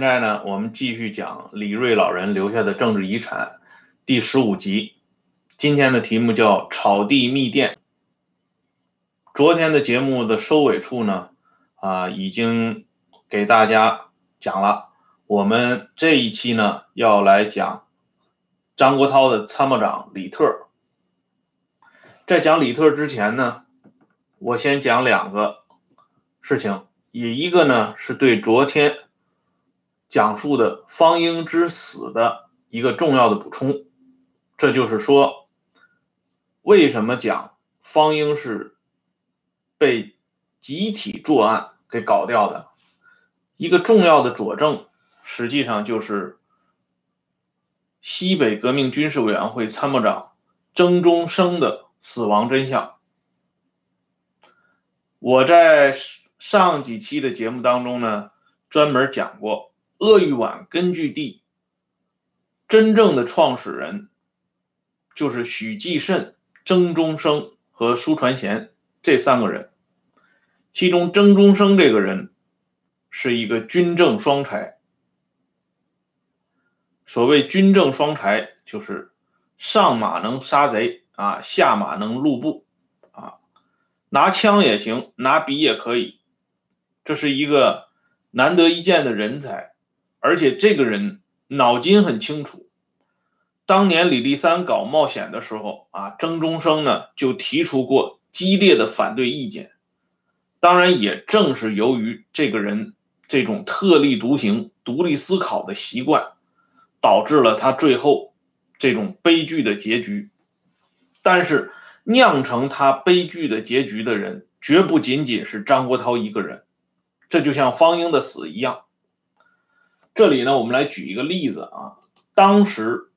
现在呢，我们继续讲李瑞老人留下的政治遗产，第十五集。今天的题目叫“草地密电”。昨天的节目的收尾处呢，啊，已经给大家讲了。我们这一期呢，要来讲张国焘的参谋长李特。在讲李特之前呢，我先讲两个事情，也一个呢是对昨天。讲述的方英之死的一个重要的补充，这就是说，为什么讲方英是被集体作案给搞掉的？一个重要的佐证，实际上就是西北革命军事委员会参谋长曾中生的死亡真相。我在上几期的节目当中呢，专门讲过。鄂豫皖根据地真正的创始人就是许继慎、曾中生和舒传贤这三个人，其中曾中生这个人是一个军政双才。所谓军政双才，就是上马能杀贼啊，下马能录布啊，拿枪也行，拿笔也可以，这是一个难得一见的人才。而且这个人脑筋很清楚，当年李立三搞冒险的时候啊，曾中生呢就提出过激烈的反对意见。当然，也正是由于这个人这种特立独行、独立思考的习惯，导致了他最后这种悲剧的结局。但是，酿成他悲剧的结局的人，绝不仅仅是张国焘一个人。这就像方英的死一样。这里呢，我们来举一个例子啊。当时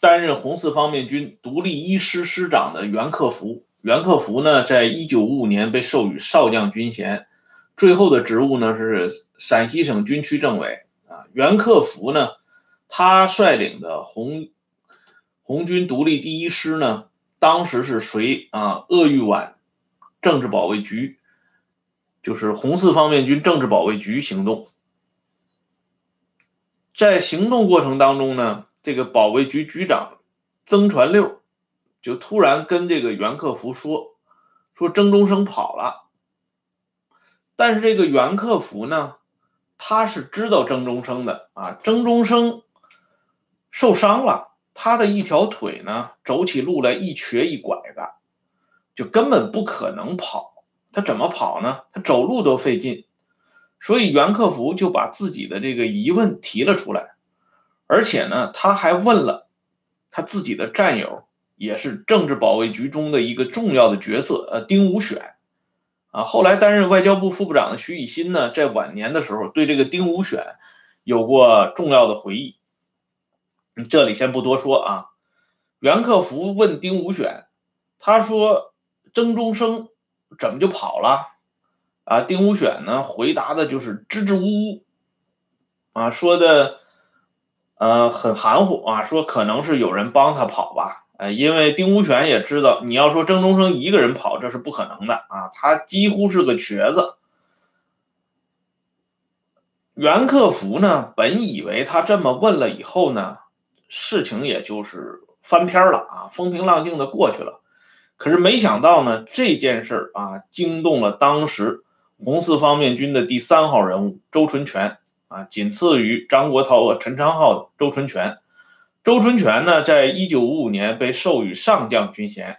担任红四方面军独立一师师长的袁克孚，袁克孚呢，在一九五五年被授予少将军衔，最后的职务呢是陕西省军区政委啊。袁克孚呢，他率领的红红军独立第一师呢，当时是随啊鄂豫皖政治保卫局，就是红四方面军政治保卫局行动。在行动过程当中呢，这个保卫局局长曾传六就突然跟这个袁克孚说：“说曾中生跑了。”但是这个袁克孚呢，他是知道曾中生的啊，曾中生受伤了，他的一条腿呢走起路来一瘸一拐的，就根本不可能跑。他怎么跑呢？他走路都费劲。所以袁克孚就把自己的这个疑问提了出来，而且呢，他还问了他自己的战友，也是政治保卫局中的一个重要的角色，呃，丁武选，啊，后来担任外交部副部长的徐以新呢，在晚年的时候对这个丁武选有过重要的回忆，这里先不多说啊。袁克孚问丁武选，他说曾中生怎么就跑了？啊，丁武选呢回答的就是支支吾吾，啊，说的呃很含糊啊，说可能是有人帮他跑吧，哎，因为丁武选也知道，你要说郑中生一个人跑，这是不可能的啊，他几乎是个瘸子。袁克孚呢，本以为他这么问了以后呢，事情也就是翻篇了啊，风平浪静的过去了，可是没想到呢，这件事啊，惊动了当时。红四方面军的第三号人物周纯全啊，仅次于张国焘和陈昌浩周纯全。周纯全呢，在一九五五年被授予上将军衔。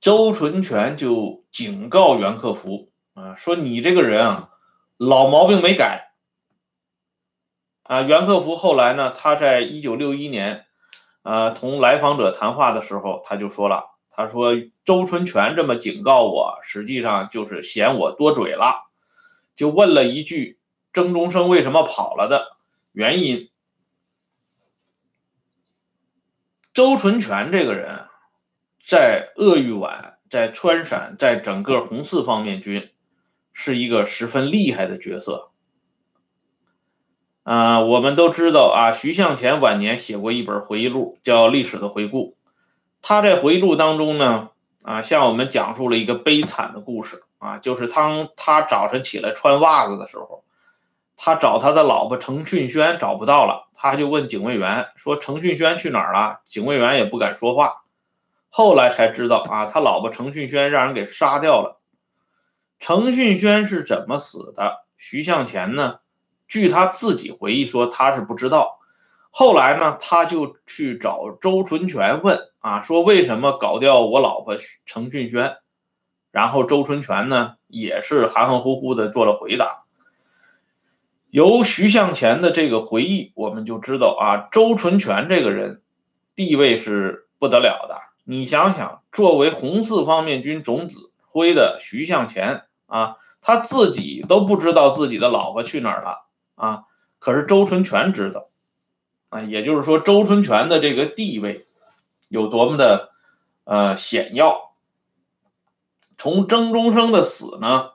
周纯全就警告袁克孚啊，说你这个人啊，老毛病没改。啊，袁克孚后来呢，他在一九六一年，呃，同来访者谈话的时候，他就说了。他说：“周纯全这么警告我，实际上就是嫌我多嘴了，就问了一句曾中生为什么跑了的原因。”周纯全这个人，在鄂豫皖、在川陕、在整个红四方面军，是一个十分厉害的角色。啊，我们都知道啊，徐向前晚年写过一本回忆录，叫《历史的回顾》。他在回忆录当中呢，啊，向我们讲述了一个悲惨的故事啊，就是当他早晨起来穿袜子的时候，他找他的老婆程训轩找不到了，他就问警卫员说程训轩去哪儿了？警卫员也不敢说话。后来才知道啊，他老婆程训轩让人给杀掉了。程训轩是怎么死的？徐向前呢？据他自己回忆说，他是不知道。后来呢，他就去找周纯全问啊，说为什么搞掉我老婆程俊轩？然后周纯全呢，也是含含糊糊的做了回答。由徐向前的这个回忆，我们就知道啊，周纯全这个人地位是不得了的。你想想，作为红四方面军总指挥的徐向前啊，他自己都不知道自己的老婆去哪儿了啊，可是周纯全知道。啊，也就是说，周春泉的这个地位有多么的呃显要。从曾中生的死呢，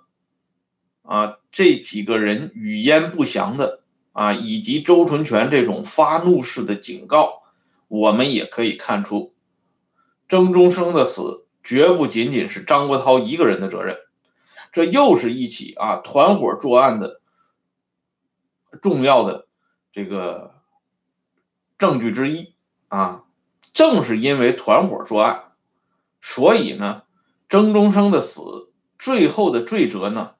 啊，这几个人语焉不详的啊，以及周春全这种发怒式的警告，我们也可以看出，曾中生的死绝不仅仅是张国焘一个人的责任，这又是一起啊团伙作案的重要的这个。证据之一啊，正是因为团伙作案，所以呢，曾中生的死最后的罪责呢，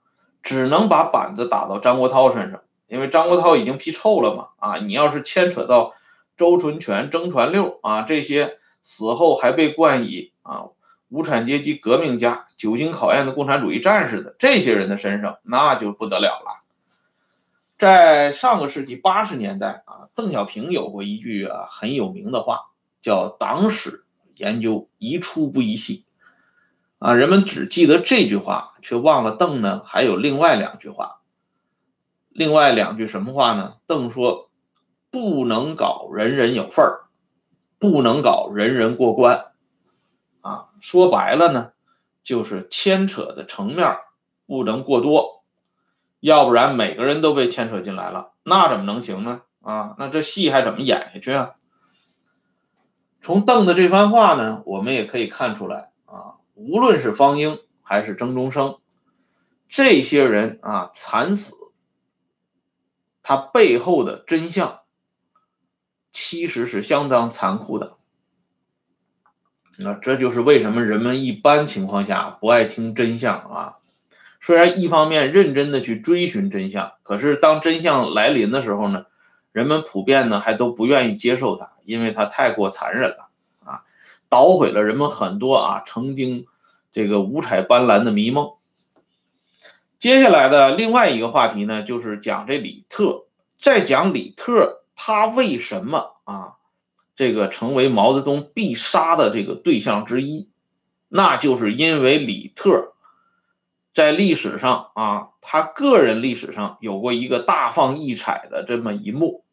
只能把板子打到张国焘身上，因为张国焘已经批臭了嘛啊，你要是牵扯到周纯全、曾传六啊这些死后还被冠以啊无产阶级革命家、久经考验的共产主义战士的这些人的身上，那就不得了了。在上个世纪八十年代啊，邓小平有过一句啊很有名的话，叫“党史研究宜出不宜细”，啊，人们只记得这句话，却忘了邓呢还有另外两句话。另外两句什么话呢？邓说：“不能搞人人有份儿，不能搞人人过关。”啊，说白了呢，就是牵扯的层面不能过多。要不然每个人都被牵扯进来了，那怎么能行呢？啊，那这戏还怎么演下去啊？从邓的这番话呢，我们也可以看出来啊，无论是方英还是曾中生，这些人啊惨死，他背后的真相其实是相当残酷的。那这就是为什么人们一般情况下不爱听真相啊。虽然一方面认真的去追寻真相，可是当真相来临的时候呢，人们普遍呢还都不愿意接受它，因为它太过残忍了啊，捣毁了人们很多啊曾经这个五彩斑斓的迷梦。接下来的另外一个话题呢，就是讲这李特，再讲李特他为什么啊这个成为毛泽东必杀的这个对象之一，那就是因为李特。在历史上啊，他个人历史上有过一个大放异彩的这么一幕，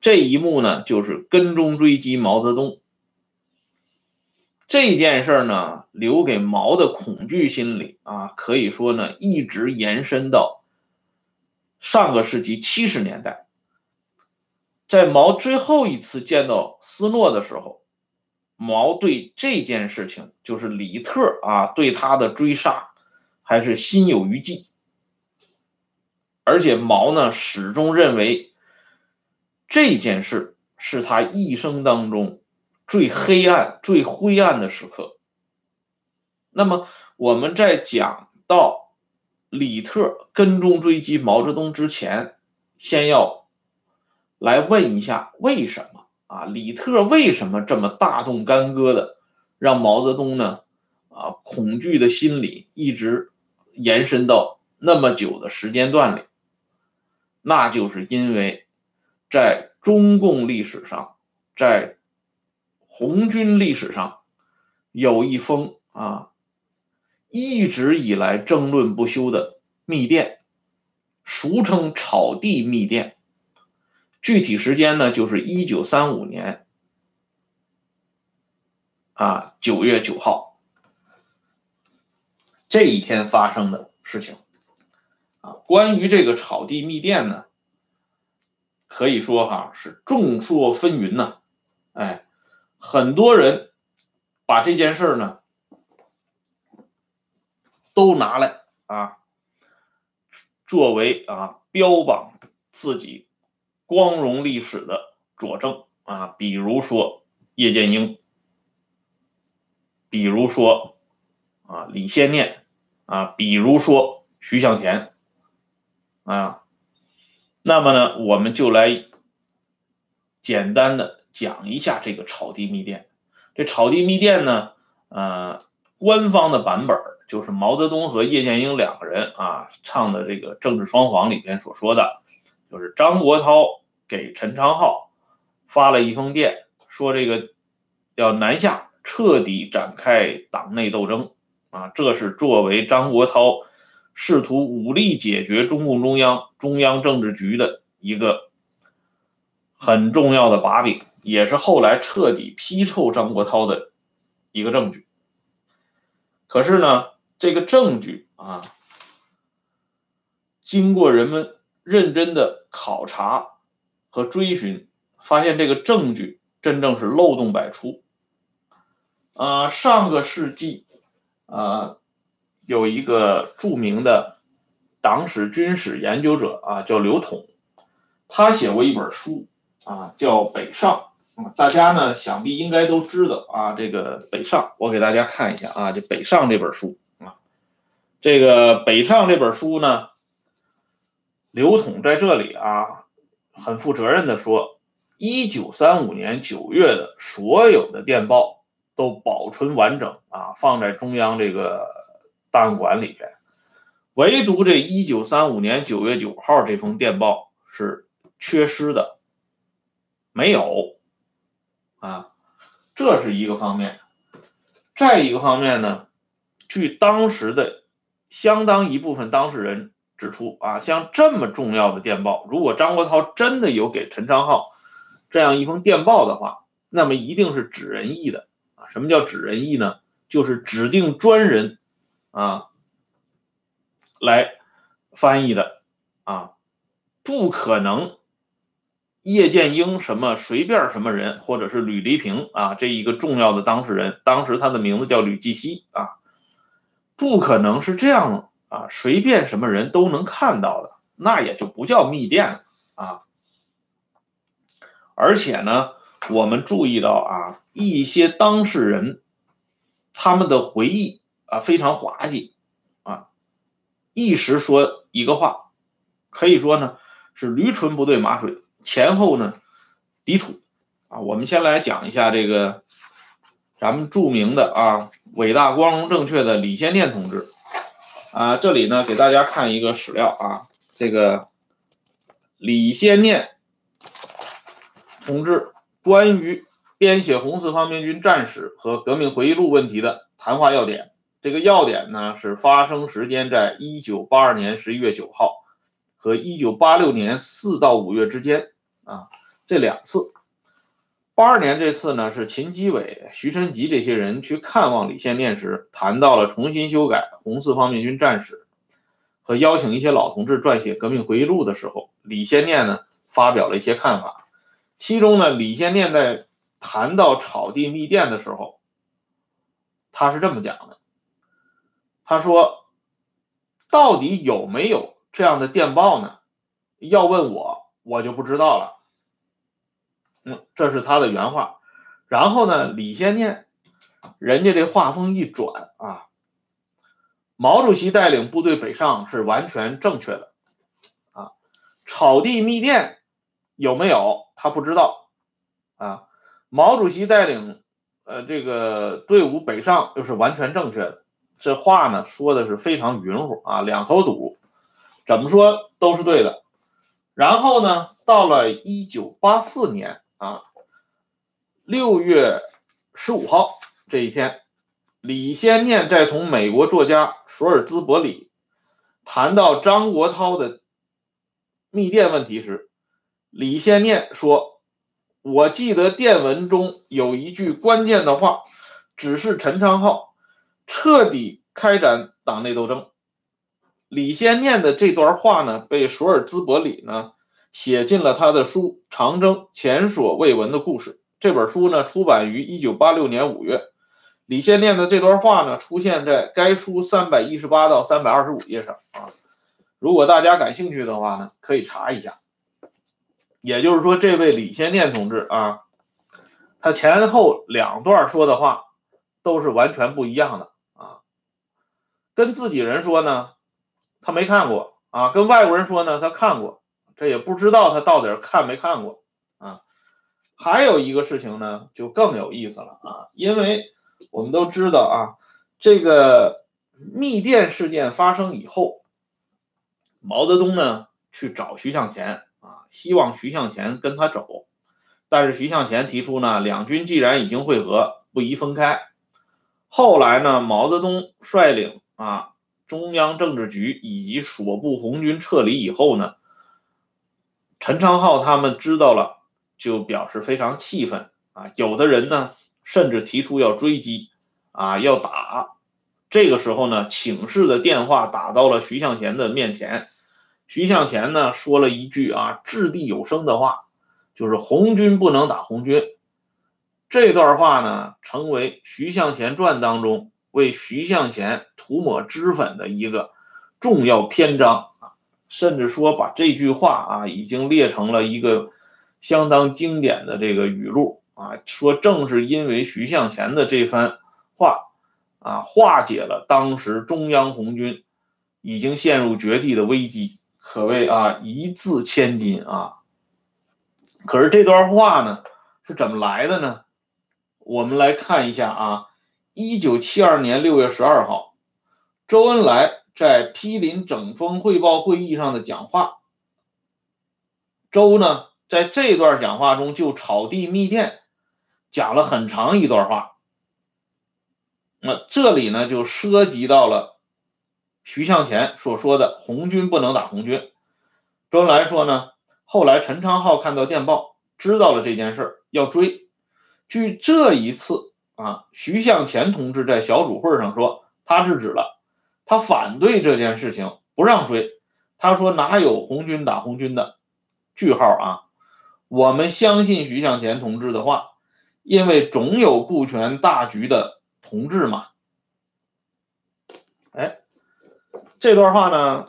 这一幕呢就是跟踪追击毛泽东。这件事呢，留给毛的恐惧心理啊，可以说呢一直延伸到上个世纪七十年代。在毛最后一次见到斯诺的时候，毛对这件事情，就是李特啊对他的追杀。还是心有余悸，而且毛呢始终认为这件事是他一生当中最黑暗、最灰暗的时刻。那么我们在讲到李特跟踪追击毛泽东之前，先要来问一下为什么啊？李特为什么这么大动干戈的让毛泽东呢？啊，恐惧的心理一直。延伸到那么久的时间段里，那就是因为，在中共历史上，在红军历史上，有一封啊，一直以来争论不休的密电，俗称草地密电。具体时间呢，就是一九三五年啊九月九号。这一天发生的事情，啊，关于这个草地密电呢，可以说哈是众说纷纭呐，哎，很多人把这件事呢都拿来啊作为啊标榜自己光荣历史的佐证啊，比如说叶剑英，比如说啊李先念啊，比如说徐向前啊，那么呢，我们就来简单的讲一下这个草地密电。这草地密电呢，呃，官方的版本就是毛泽东和叶剑英两个人啊唱的这个《政治双簧》里边所说的，就是张国焘给陈昌浩发了一封电，说这个要南下彻底展开党内斗争啊，这是作为张国焘试图武力解决中共中央中央政治局的一个很重要的把柄。也是后来彻底批臭张国焘的一个证据。可是呢，这个证据啊，经过人们认真的考察和追寻，发现这个证据真正是漏洞百出。呃，上个世纪，呃，有一个著名的党史军史研究者啊，叫刘统，他写过一本书啊，叫《北上》。大家呢，想必应该都知道啊，这个《北上》，我给大家看一下啊，这《北上》这本书啊，这个《北上》这本书呢，刘统在这里啊，很负责任的说，一九三五年九月的所有的电报都保存完整啊，放在中央这个档案馆里边，唯独这一九三五年九月九号这封电报是缺失的，没有。啊，这是一个方面。再一个方面呢，据当时的相当一部分当事人指出，啊，像这么重要的电报，如果张国焘真的有给陈昌浩这样一封电报的话，那么一定是指人意的。什么叫指人意呢？就是指定专人啊来翻译的啊，不可能。叶剑英什么随便什么人，或者是吕黎平啊，这一个重要的当事人，当时他的名字叫吕继熙啊，不可能是这样啊，随便什么人都能看到的，那也就不叫密电了啊。而且呢，我们注意到啊，一些当事人他们的回忆啊非常滑稽啊，一时说一个话，可以说呢是驴唇不对马嘴。前后呢，抵触啊！我们先来讲一下这个咱们著名的啊，伟大、光荣、正确的李先念同志啊。这里呢，给大家看一个史料啊，这个李先念同志关于编写红四方面军战史和革命回忆录问题的谈话要点。这个要点呢，是发生时间在一九八二年十一月九号。和一九八六年四到五月之间啊，这两次，八二年这次呢是秦基伟、徐晨吉这些人去看望李先念时，谈到了重新修改红四方面军战史和邀请一些老同志撰写革命回忆录的时候，李先念呢发表了一些看法。其中呢，李先念在谈到草地密电的时候，他是这么讲的，他说：“到底有没有？”这样的电报呢，要问我，我就不知道了。嗯，这是他的原话。然后呢，李先念，人家这话锋一转啊，毛主席带领部队北上是完全正确的啊。草地密电有没有？他不知道啊。毛主席带领呃这个队伍北上又是完全正确的。这话呢说的是非常匀乎啊，两头堵。怎么说都是对的。然后呢，到了一九八四年啊，六月十五号这一天，李先念在同美国作家索尔兹伯里谈到张国焘的密电问题时，李先念说：“我记得电文中有一句关键的话，指示陈昌浩彻底开展党内斗争。”李先念的这段话呢，被索尔兹伯里呢写进了他的书《长征前所未闻的故事》这本书呢，出版于一九八六年五月。李先念的这段话呢，出现在该书三百一十八到三百二十五页上啊。如果大家感兴趣的话呢，可以查一下也就是说，这位李先念同志啊，他前后两段说的话都是完全不一样的啊。跟自己人说呢，他没看过啊；跟外国人说呢，他看过，这也不知道他到底看没看过啊。还有一个事情呢，就更有意思了啊，因为我们都知道啊，这个密电事件发生以后，毛泽东呢去找徐向前。希望徐向前跟他走，但是徐向前提出呢，两军既然已经会合，不宜分开。后来呢，毛泽东率领啊中央政治局以及所部红军撤离以后呢，陈昌浩他们知道了，就表示非常气愤啊，有的人呢甚至提出要追击啊，要打。这个时候呢，请示的电话打到了徐向前的面前。徐向前呢说了一句啊掷地有声的话，就是红军不能打红军。这段话呢成为《徐向前传》当中为徐向前涂抹脂粉的一个重要篇章啊，甚至说把这句话啊已经列成了一个相当经典的这个语录啊，说正是因为徐向前的这番话啊，化解了当时中央红军已经陷入绝地的危机。可谓啊，一字千金啊！可是这段话呢，是怎么来的呢？我们来看一下啊，一九七二年六月十二号，周恩来在毗邻整风汇报会议上的讲话。周呢，在这段讲话中就草地密电讲了很长一段话。那这里呢，就涉及到了。徐向前所说的“红军不能打红军”，周恩来说呢？后来陈昌浩看到电报，知道了这件事要追。据这一次啊，徐向前同志在小组会上说，他制止了，他反对这件事情，不让追。他说：“哪有红军打红军的？”句号啊，我们相信徐向前同志的话，因为总有顾全大局的同志嘛。哎。这段话呢，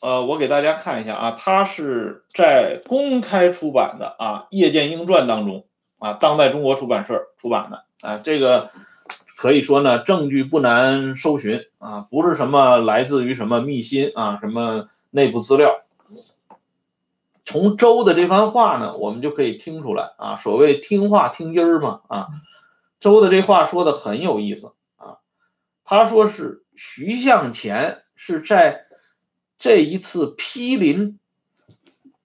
呃，我给大家看一下啊，它是在公开出版的啊《叶剑英传》当中啊，当代中国出版社出版的啊，这个可以说呢，证据不难搜寻啊，不是什么来自于什么密信啊，什么内部资料。从周的这番话呢，我们就可以听出来啊，所谓听话听音儿嘛啊，周的这话说的很有意思啊，他说是徐向前。是在这一次毗邻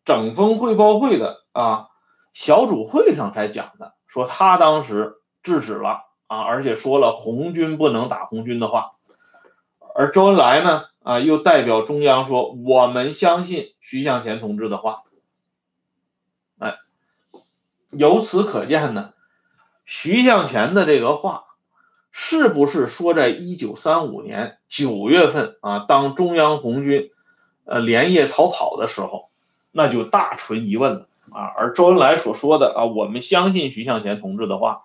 整风汇报会的啊小组会上才讲的，说他当时制止了啊，而且说了红军不能打红军的话，而周恩来呢啊又代表中央说我们相信徐向前同志的话，哎，由此可见呢，徐向前的这个话。是不是说，在一九三五年九月份啊，当中央红军呃连夜逃跑的时候，那就大存疑问了啊。而周恩来所说的啊，我们相信徐向前同志的话，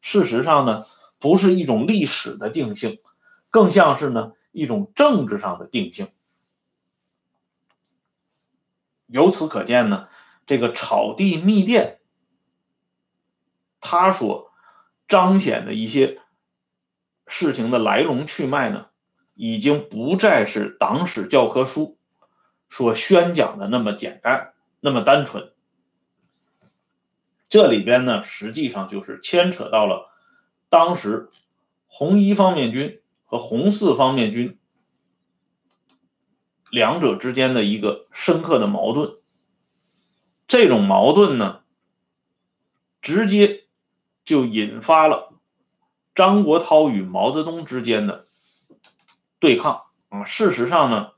事实上呢，不是一种历史的定性，更像是呢一种政治上的定性。由此可见呢，这个草地密电，他所彰显的一些。事情的来龙去脉呢，已经不再是党史教科书所宣讲的那么简单、那么单纯。这里边呢，实际上就是牵扯到了当时红一方面军和红四方面军两者之间的一个深刻的矛盾。这种矛盾呢，直接就引发了。张国焘与毛泽东之间的对抗啊，事实上呢，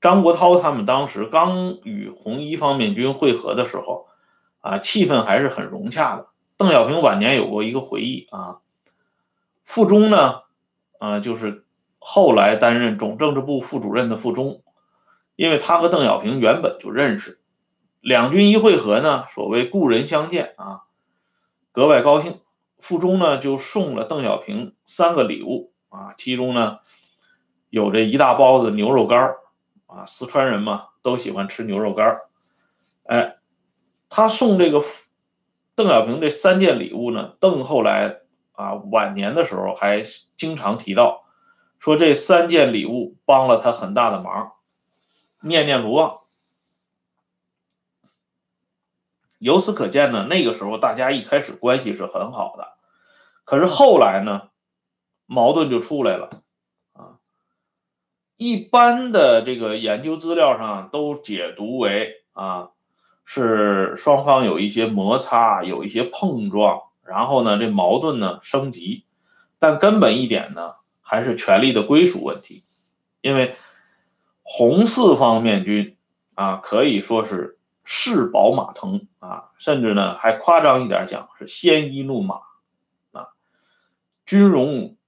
张国焘他们当时刚与红一方面军会合的时候啊，气氛还是很融洽的。邓小平晚年有过一个回忆啊，傅中呢，啊，就是后来担任总政治部副主任的傅中，因为他和邓小平原本就认识，两军一会合呢，所谓故人相见啊，格外高兴。傅忠呢就送了邓小平三个礼物啊，其中呢有这一大包子牛肉干啊，四川人嘛都喜欢吃牛肉干儿，哎，他送这个邓小平这三件礼物呢，邓后来啊晚年的时候还经常提到，说这三件礼物帮了他很大的忙，念念不忘。由此可见呢，那个时候大家一开始关系是很好的，可是后来呢，矛盾就出来了。啊一般的这个研究资料上都解读为啊，是双方有一些摩擦，有一些碰撞，然后呢，这矛盾呢升级，但根本一点呢还是权力的归属问题，因为红四方面军啊可以说是势宝马腾啊，甚至呢还夸张一点讲是鲜衣怒马啊，军容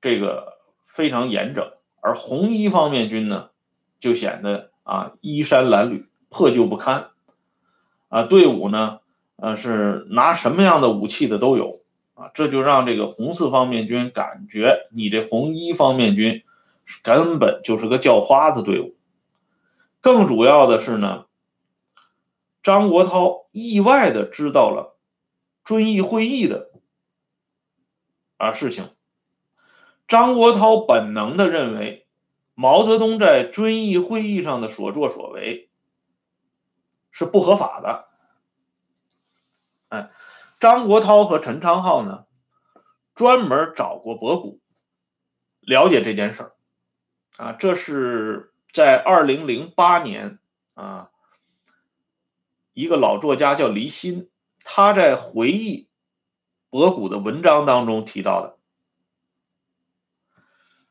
这个非常严整。而红一方面军呢，就显得啊衣衫褴褛、破旧不堪，啊队伍呢，呃是拿什么样的武器的都有，啊这就让这个红四方面军感觉你这红一方面军根本就是个叫花子队伍。更主要的是呢，张国焘意外的知道了遵义会议的啊事情。张国焘本能的认为，毛泽东在遵义会议上的所作所为是不合法的。哎，张国焘和陈昌浩呢，专门找过博古了解这件事儿。啊，这是在二零零八年啊，一个老作家叫黎新，他在回忆博古的文章当中提到的。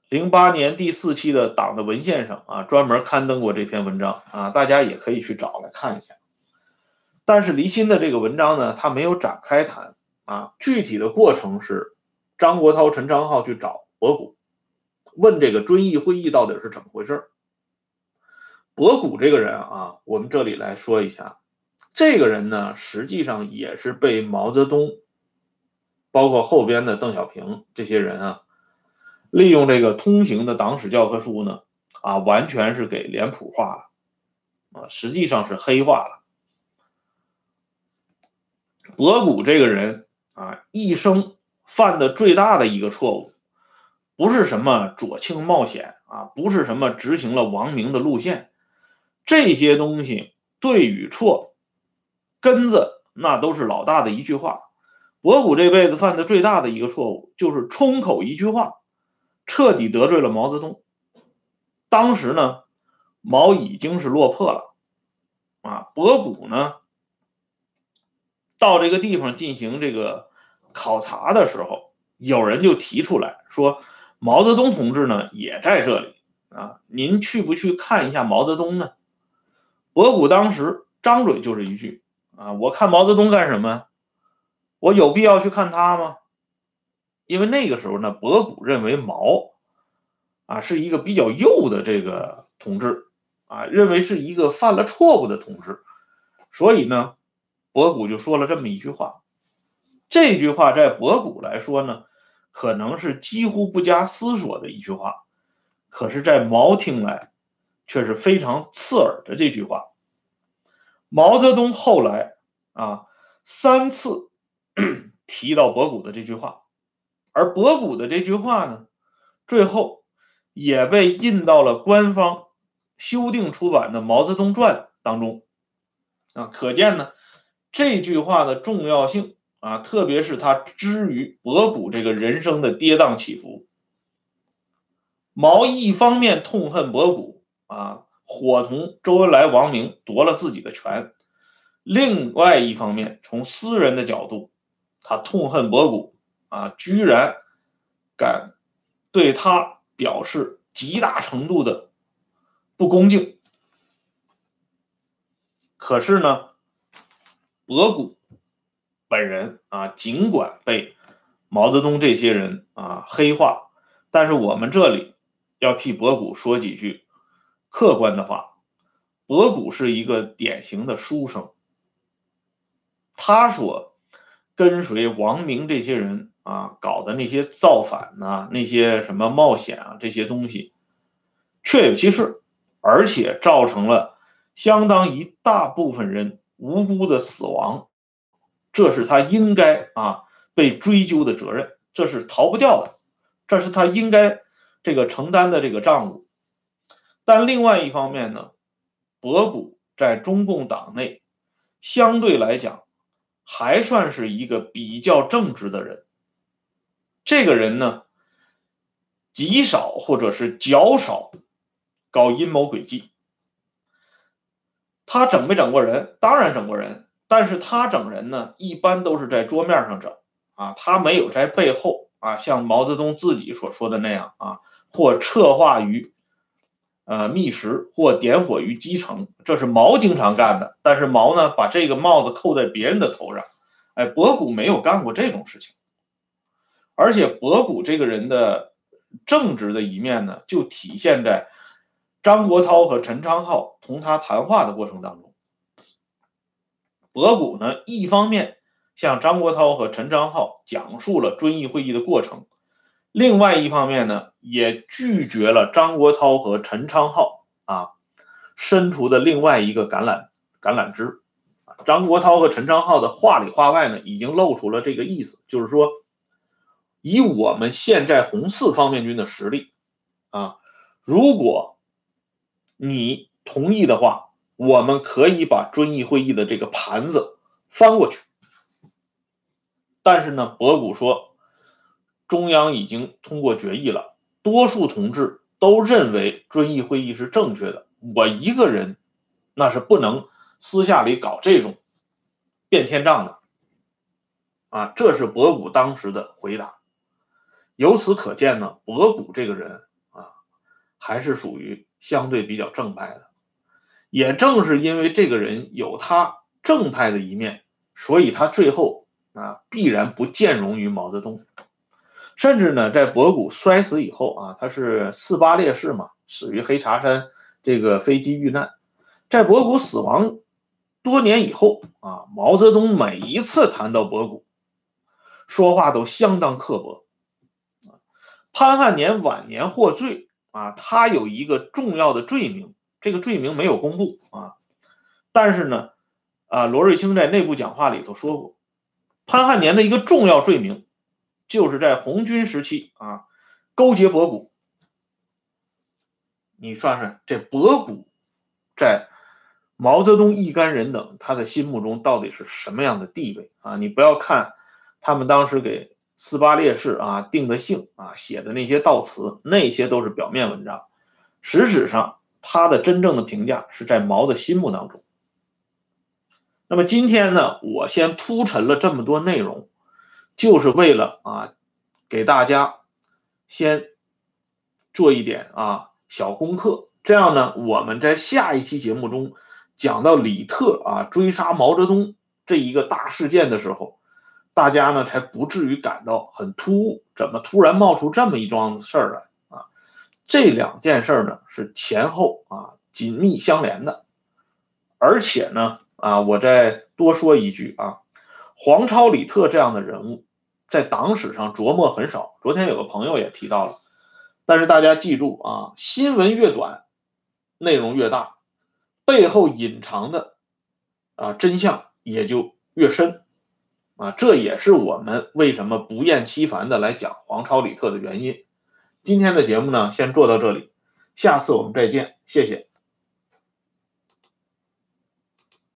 零八年第四期的党的文献上啊，专门刊登过这篇文章啊，大家也可以去找来看一下。但是黎新的这个文章呢，他没有展开谈啊，具体的过程是张国焘、陈昌浩去找博古，问这个遵义会议到底是怎么回事。博古这个人啊，我们这里来说一下，这个人呢，实际上也是被毛泽东，包括后边的邓小平这些人啊。利用这个通行的党史教科书呢，啊，完全是给脸谱化了，啊，实际上是黑化了。博古这个人啊，一生犯的最大的一个错误，不是什么左倾冒险啊，不是什么执行了王明的路线，这些东西对与错，根子那都是老大的一句话。博古这辈子犯的最大的一个错误，就是冲口一句话。彻底得罪了毛泽东。当时呢，毛已经是落魄了，啊，博古呢，到这个地方进行这个考察的时候，有人就提出来说，毛泽东同志呢也在这里啊，您去不去看一下毛泽东呢？博古当时张嘴就是一句啊，我看毛泽东干什么？我有必要去看他吗？因为那个时候呢，博古认为毛啊是一个比较幼的这个同志啊，认为是一个犯了错误的同志，所以呢，博古就说了这么一句话。这句话在博古来说呢，可能是几乎不加思索的一句话，可是，在毛听来却是非常刺耳的这句话。毛泽东后来啊三次 提到博古的这句话。而博古的这句话呢，最后也被印到了官方修订出版的《毛泽东传》当中啊，可见呢这句话的重要性啊，特别是他之于博古这个人生的跌宕起伏。毛一方面痛恨博古啊，伙同周恩来、王明夺了自己的权；另外一方面，从私人的角度，他痛恨博古。啊，居然敢对他表示极大程度的不恭敬。可是呢，博古本人啊，尽管被毛泽东这些人啊黑化，但是我们这里要替博古说几句客观的话。博古是一个典型的书生，他所跟随王明这些人。啊，搞的那些造反呐，那些什么冒险啊，这些东西确有其事，而且造成了相当一大部分人无辜的死亡，这是他应该啊被追究的责任，这是逃不掉的，这是他应该这个承担的这个账务。但另外一方面呢，博古在中共党内相对来讲还算是一个比较正直的人。这个人呢，极少或者是较少搞阴谋诡计。他整没整过人？当然整过人，但是他整人呢，一般都是在桌面上整啊，他没有在背后啊，像毛泽东自己所说的那样啊，或策划于呃觅食，或点火于基层，这是毛经常干的。但是毛呢，把这个帽子扣在别人的头上，哎，博古没有干过这种事情。而且博古这个人的正直的一面呢，就体现在张国焘和陈昌浩同他谈话的过程当中。博古呢，一方面向张国焘和陈昌浩讲述了遵义会议的过程，另外一方面呢，也拒绝了张国焘和陈昌浩啊伸出的另外一个橄榄橄榄枝。张国焘和陈昌浩的话里话外呢，已经露出了这个意思，就是说。以我们现在红四方面军的实力，啊，如果你同意的话，我们可以把遵义会议的这个盘子翻过去。但是呢，博古说，中央已经通过决议了，多数同志都认为遵义会议是正确的，我一个人那是不能私下里搞这种变天仗的。啊，这是博古当时的回答。由此可见呢，博古这个人啊，还是属于相对比较正派的。也正是因为这个人有他正派的一面，所以他最后啊必然不见容于毛泽东。甚至呢，在博古摔死以后啊，他是四八烈士嘛，死于黑茶山这个飞机遇难。在博古死亡多年以后啊，毛泽东每一次谈到博古，说话都相当刻薄。潘汉年晚年获罪啊，他有一个重要的罪名，这个罪名没有公布啊，但是呢，啊罗瑞卿在内部讲话里头说过，潘汉年的一个重要罪名，就是在红军时期啊勾结博古。你算算这博古在毛泽东一干人等他的心目中到底是什么样的地位啊？你不要看他们当时给。斯巴烈士啊，定的性啊，写的那些悼词，那些都是表面文章。实质上，他的真正的评价是在毛的心目当中。那么今天呢，我先铺陈了这么多内容，就是为了啊，给大家先做一点啊小功课。这样呢，我们在下一期节目中讲到李特啊追杀毛泽东这一个大事件的时候。大家呢才不至于感到很突兀，怎么突然冒出这么一桩事儿来啊？这两件事呢是前后啊紧密相连的，而且呢啊，我再多说一句啊，黄超、李特这样的人物在党史上琢磨很少。昨天有个朋友也提到了，但是大家记住啊，新闻越短，内容越大，背后隐藏的啊真相也就越深。啊，这也是我们为什么不厌其烦的来讲黄超李特的原因。今天的节目呢，先做到这里，下次我们再见，谢谢。